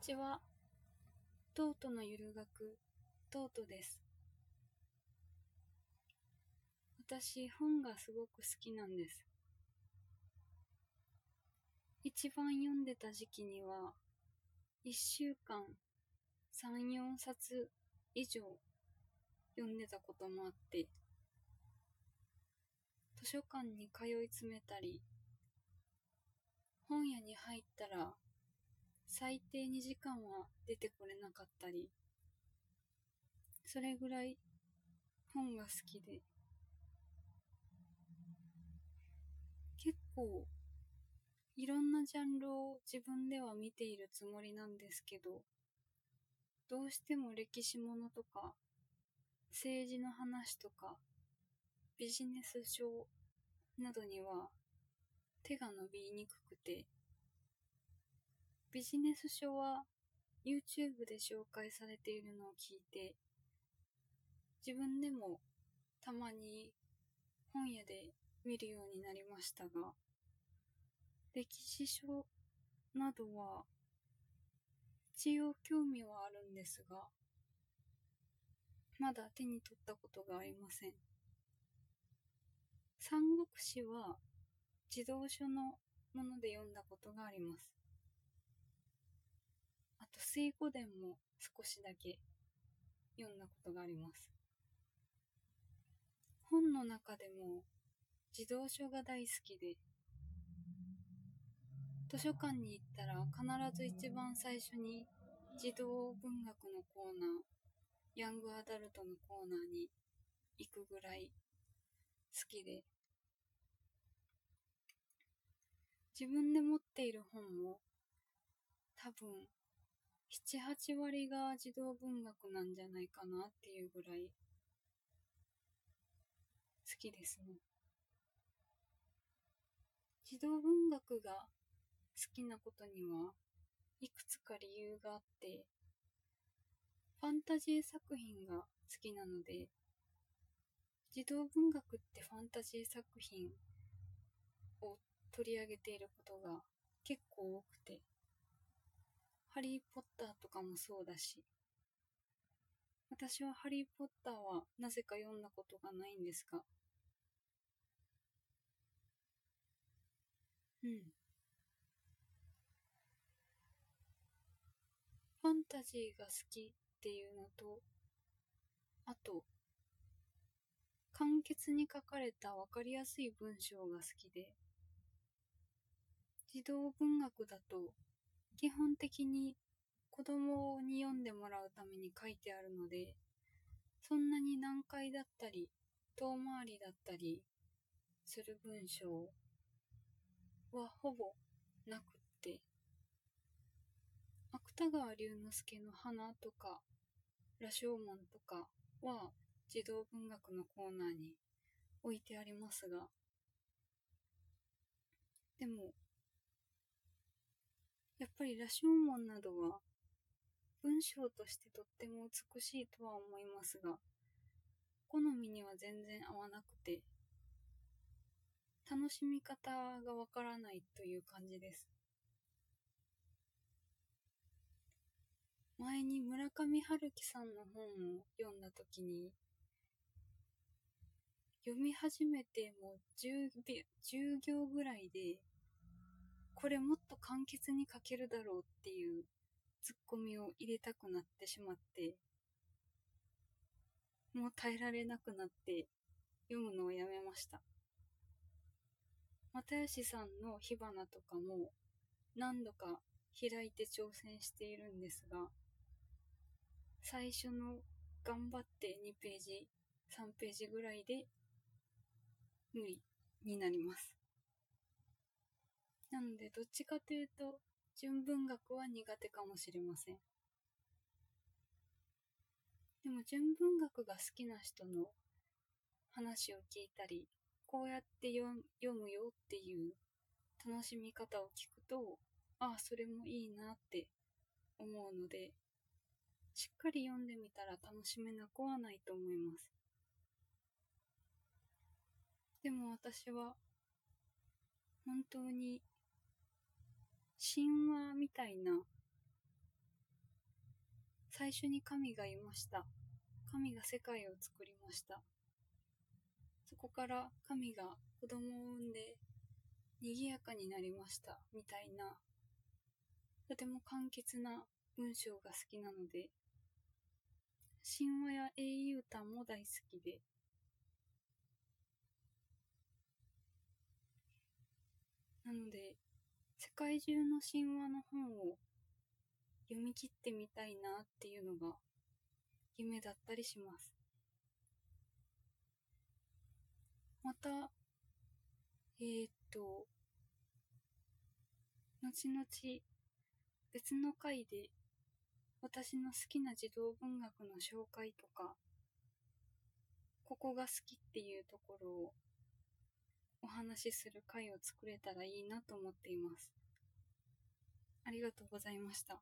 ちは。トートのゆる学、トートです。私、本がすごく好きなんです。一番読んでた時期には、一週間三、四冊以上読んでたこともあって、図書館に通い詰めたり、本屋に入ったら最低2時間は出てこれなかったり、それぐらい本が好きで、結構いろんなジャンルを自分では見ているつもりなんですけど、どうしても歴史ものとか、政治の話とか、ビジネス書などには手が伸びにくくて、ビジネス書は YouTube で紹介されているのを聞いて、自分でもたまに本屋で見るようになりましたが、歴史書などは一応興味はあるんですが、まだ手に取ったことがありません。三国志は児童書のもので読んだことがあります。と、水語伝も少しだけ読んだことがあります。本の中でも児童書が大好きで、図書館に行ったら必ず一番最初に児童文学のコーナー、ヤングアダルトのコーナーに行くぐらい好きで、自分で持っている本も多分7、8割が児童文学なんじゃないかなっていうぐらい好きですね。児童文学が好きなことにはいくつか理由があって、ファンタジー作品が好きなので、児童文学ってファンタジー作品を取り上げていることが結構多くて、ハリーポッターとかもそうだし、私はハリーポッターはなぜか読んだことがないんですが、うん。ファンタジーが好きっていうのと、あと、簡潔に書かれたわかりやすい文章が好きで、児童文学だと基本的に子供に読んでもらうために書いてあるので、そんなに難解だったり、遠回りだったりする文章はほぼなくって、芥川龍之介の花とか、羅生門とかは児童文学のコーナーに置いてありますが、でも、やっぱり羅生門などは文章としてとっても美しいとは思いますが、好みには全然合わなくて、楽しみ方がわからないという感じです。前に村上春樹さんの本を読んだときに、読み始めてもう 10, 10行ぐらいで、これもっと簡潔に書けるだろうっていうツッコミを入れたくなってしまって、もう耐えられなくなって読むのをやめました。又吉さんの火花とかも何度か開いて挑戦しているんですが、最初の頑張って2ページ、3ページぐらいで無理になります。なので、どっちかというと、純文学は苦手かもしれません。でも、純文学が好きな人の話を聞いたり、こうやって読むよっていう楽しみ方を聞くと、ああ、それもいいなって思うので、しっかり読んでみたら楽しめなくはないと思います。でも私は、本当に神話みたいな。最初に神がいました。神が世界を作りました。そこから神が子供を産んで賑やかになりました。みたいな。とても簡潔な文章が好きなので。神話や英雄譚も大好きで。なので界中の神話の本を読み切ってみたいなっていうのが夢だったりしますまたえー、っと後々別の回で私の好きな児童文学の紹介とかここが好きっていうところをお話しする回を作れたらいいなと思っています。ありがとうございました。